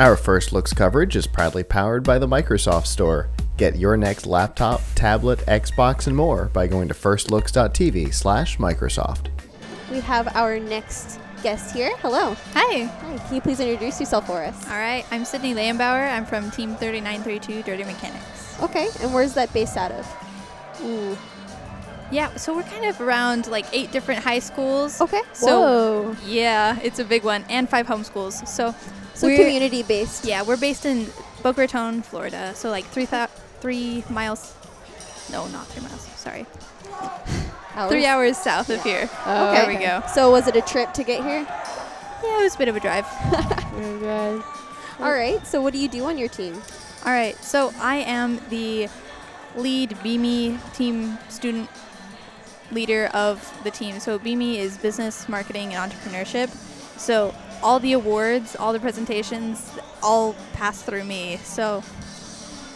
Our First Looks coverage is proudly powered by the Microsoft Store. Get your next laptop, tablet, Xbox, and more by going to firstlooks.tv slash Microsoft. We have our next guest here. Hello. Hi. Hi. Can you please introduce yourself for us? All right. I'm Sydney Lambauer. I'm from Team 3932 Dirty Mechanics. Okay. And where's that based out of? Ooh. Yeah, so we're kind of around like eight different high schools. Okay. So Whoa. yeah, it's a big one, and five homeschools. So So we're- community based. Yeah, we're based in Boca Raton, Florida. So like three thou- three miles. No, not three miles. Sorry, Hours? three hours south of here. Oh, There okay. we go. So was it a trip to get here? Yeah, it was a bit of a drive. All right. So what do you do on your team? All right, so I am the lead BME team student leader of the team. So BME is business, marketing, and entrepreneurship. So all the awards, all the presentations, all pass through me. So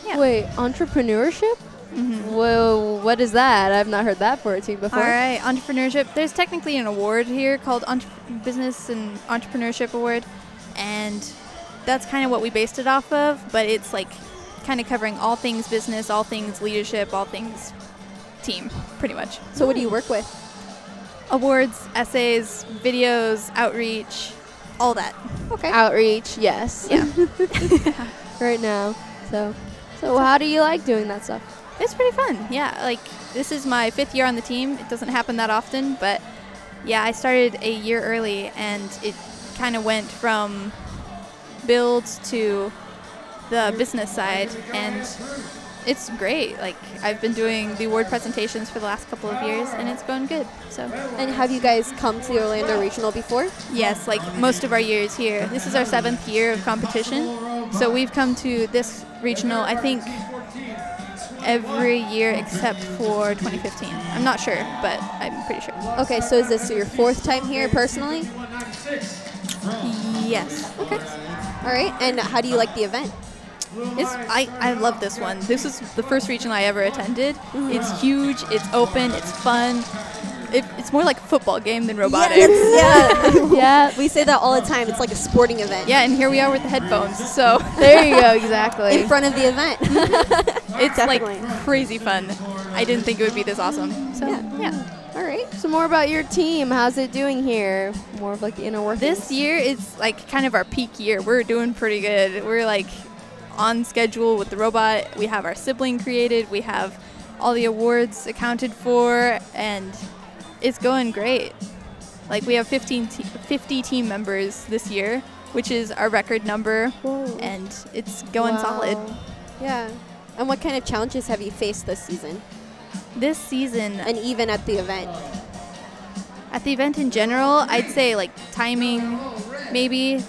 Yeah. Wait, entrepreneurship? mhm. Whoa, what is that? I've not heard that for a team before. all right, entrepreneurship. There's technically an award here called Entre- Business and Entrepreneurship Award, and that's kind of what we based it off of. But it's like kind of covering all things business, all things leadership, all things team, pretty much. So what do you work with? awards, essays, videos, outreach, all that. Okay. Outreach, yes. Yeah. right now. So, so how do you like doing that stuff? It's pretty fun. Yeah, like this is my fifth year on the team. It doesn't happen that often, but yeah, I started a year early and it kind of went from build to the business side and it's great. Like I've been doing the award presentations for the last couple of years and it's going good. So, And have you guys come to the Orlando Regional before? yes, like most of our years here. This is our seventh year of competition. So we've come to this regional, I think, every year except for 2015. I'm not sure, but I'm pretty sure. Okay. So is this your fourth time here personally? Yes. Okay. All right. And how do you like the event? It's I, I love this one. This is the first region I ever attended. It's mm-hmm. huge, it's open, it's fun. It, it's more like a football game than robotics. yeah. yeah, we say that all the time. It's like a sporting event. Yeah, and here we are with the headphones. So there you go, exactly. In front of the event. it's Definitely. like crazy fun. I didn't think it would be this awesome. So Yeah. yeah. all right. so more about your team. How's it doing here? More of like the inner workings. This year is like kind of our peak year. We're doing pretty good. We're like on schedule with the robot. We have our sibling created. We have all the awards accounted for, and it's going great. Like we have 15 te- 50 team members this year, which is our record number, Whoa. and it's going solid. Yeah. And what kind of challenges have you faced this season? This season, And even at the event? At the event in general, I'd say like timing, maybe,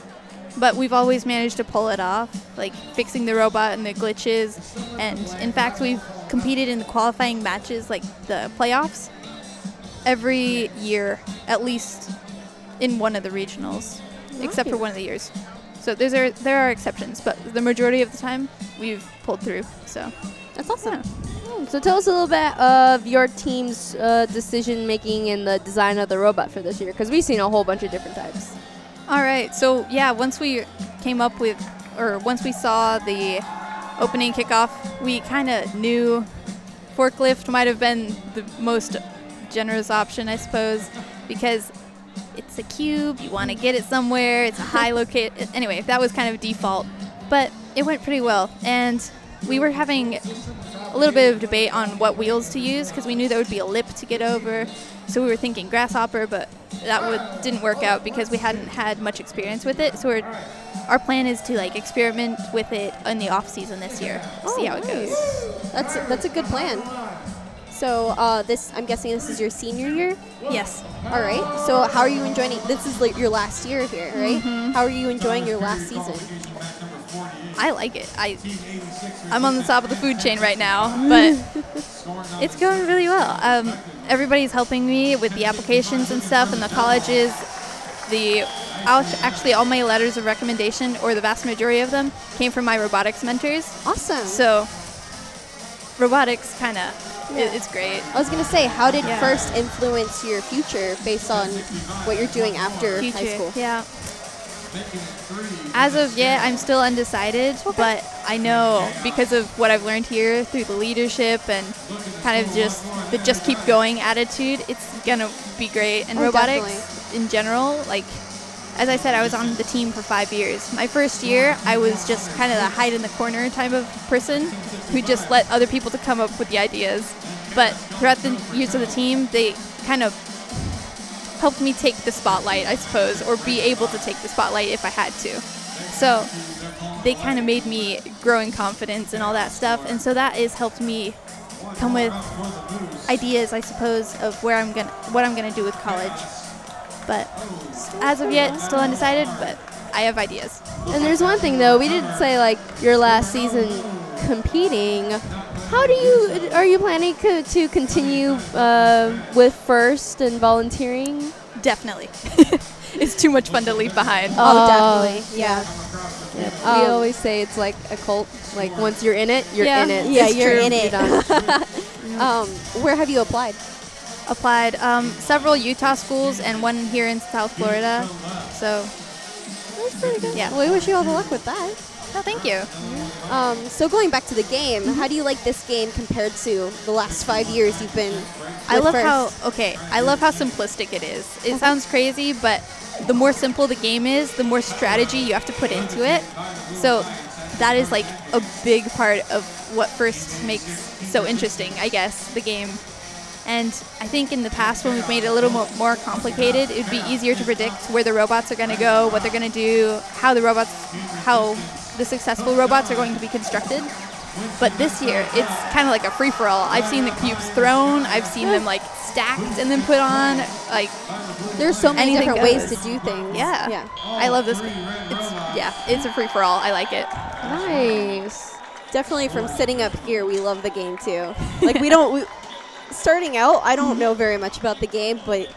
but we've always managed to pull it off, like fixing the robot and the glitches. And in fact, we've competed in the qualifying matches, like the playoffs, every year, at least in one of the regionals, except for one of the years. So there's are, there are exceptions, but the majority of the time we've pulled through. So That's awesome. yeah. Hmm, So tell us a little bit of your team's uh, decision making in the design of the robot for this year, because we've seen a whole bunch of different types. All right. So yeah, once we came up with, or once we saw the opening kickoff, we kind of knew forklift might have been the most generous option, I suppose, because it's a cube. You want to get it somewhere. It's a high locate. Anyway, that was kind of default, but it went pretty well. And we were having a little bit of debate on what wheels to use because we knew there would be a lip to get over. So we were thinking grasshopper, but that would, didn't work out because we hadn't had much experience with it. So we're, our plan is to like experiment with it in the off season this year. see how it goes. That's that's a good plan. So uh, this, I'm guessing this is your senior year. Yes. All right. So how are you enjoying? it? This is like your last year here, right? How are you enjoying your last season? I like it. I I'm on the top of the food chain right now, but it's going really well. Um, everybody's helping me with the applications and stuff, and the colleges. The actually all my letters of recommendation, or the vast majority of them, came from my robotics mentors. Awesome. So robotics kind of Yeah. it's great. I was gonna say, how did Yeah. first influence your future based on what you're doing after high school? Yeah. As of yet, I'm still undecided, but I know because of what I've learned here through the leadership and kind of just the just keep going attitude, it's gonna be great. And Oh, robotics in general, like as I said, I was on the team for five years. My first year, I was just kind of the hide in the corner type of person who just let other people to come up with the ideas. But throughout the years of the team, they kind of helped me take the spotlight, I suppose, or be able to take the spotlight if I had to. So they kind of made me grow in confidence and all that stuff, and so that has helped me come with ideas, I suppose, of where I'm gonna, what I'm gonna do with college. But as of yet, still undecided. But I have ideas. And there's one thing though, we didn't say like your last season competing. How do you are you planning co- to continue uh, with first and volunteering? Definitely, it's too much fun to leave behind. Oh, Oh, definitely. Yeah. we Um, always say it's like a cult. Like once you're in it, you're Yeah. in it. Yeah, It's you're true. in it. done. Um, where have you applied? Applied um, several Utah schools and one here in South Florida. So, That's pretty good. Yeah. We wish you all the luck with that. No, thank you. Um, so going back to the game, how do you like this game compared to the last five years you've been? I love first? how okay. I love how simplistic it is. It sounds crazy, but the more simple the game is, the more strategy you have to put into it. So that is like a big part of what first makes so interesting, I guess, the game. And I think in the past, when we've made it a little mo- more complicated, it would be easier to predict where the robots are going to go, what they're going to do, how the robots, how the successful robots are going to be constructed. But this year, it's kind of like a free for all. I've seen the cubes thrown, I've seen them like stacked and then put on. Like, There's so many different ways to do things. yeah, Yeah. I love this. It's yeah, it's a free for all. I like it. Nice. Definitely from sitting up here, we love the game too. Like we don't. We, starting out, I don't know very much about the game, but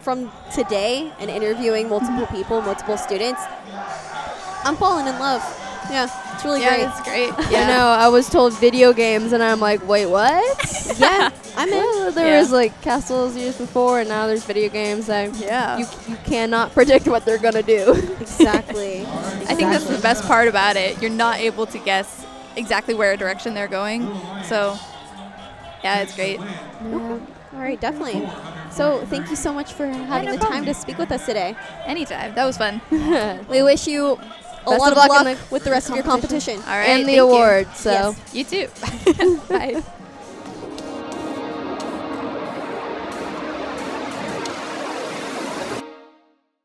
from today and interviewing multiple people, multiple students, I'm falling in love. Yeah, it's really yeah, great. it's great. I Yeah, know. I was told video games, and I'm like, wait, what? yeah, I'm in. There Yeah. was like castles years before, and now there's video games. That Yeah. you you cannot predict what they're gonna do. Exactly. I think that's the best part about it. You're not able to guess exactly where direction they're going. So, yeah, it's great. Yeah. All right, definitely. So thank you so much for having no the problem. time to speak with us today. Anytime. That was fun. We wish you a lot of luck luck, in the with the rest of your competition. All right. and the thank you. award. So. Yes. You too. Bye.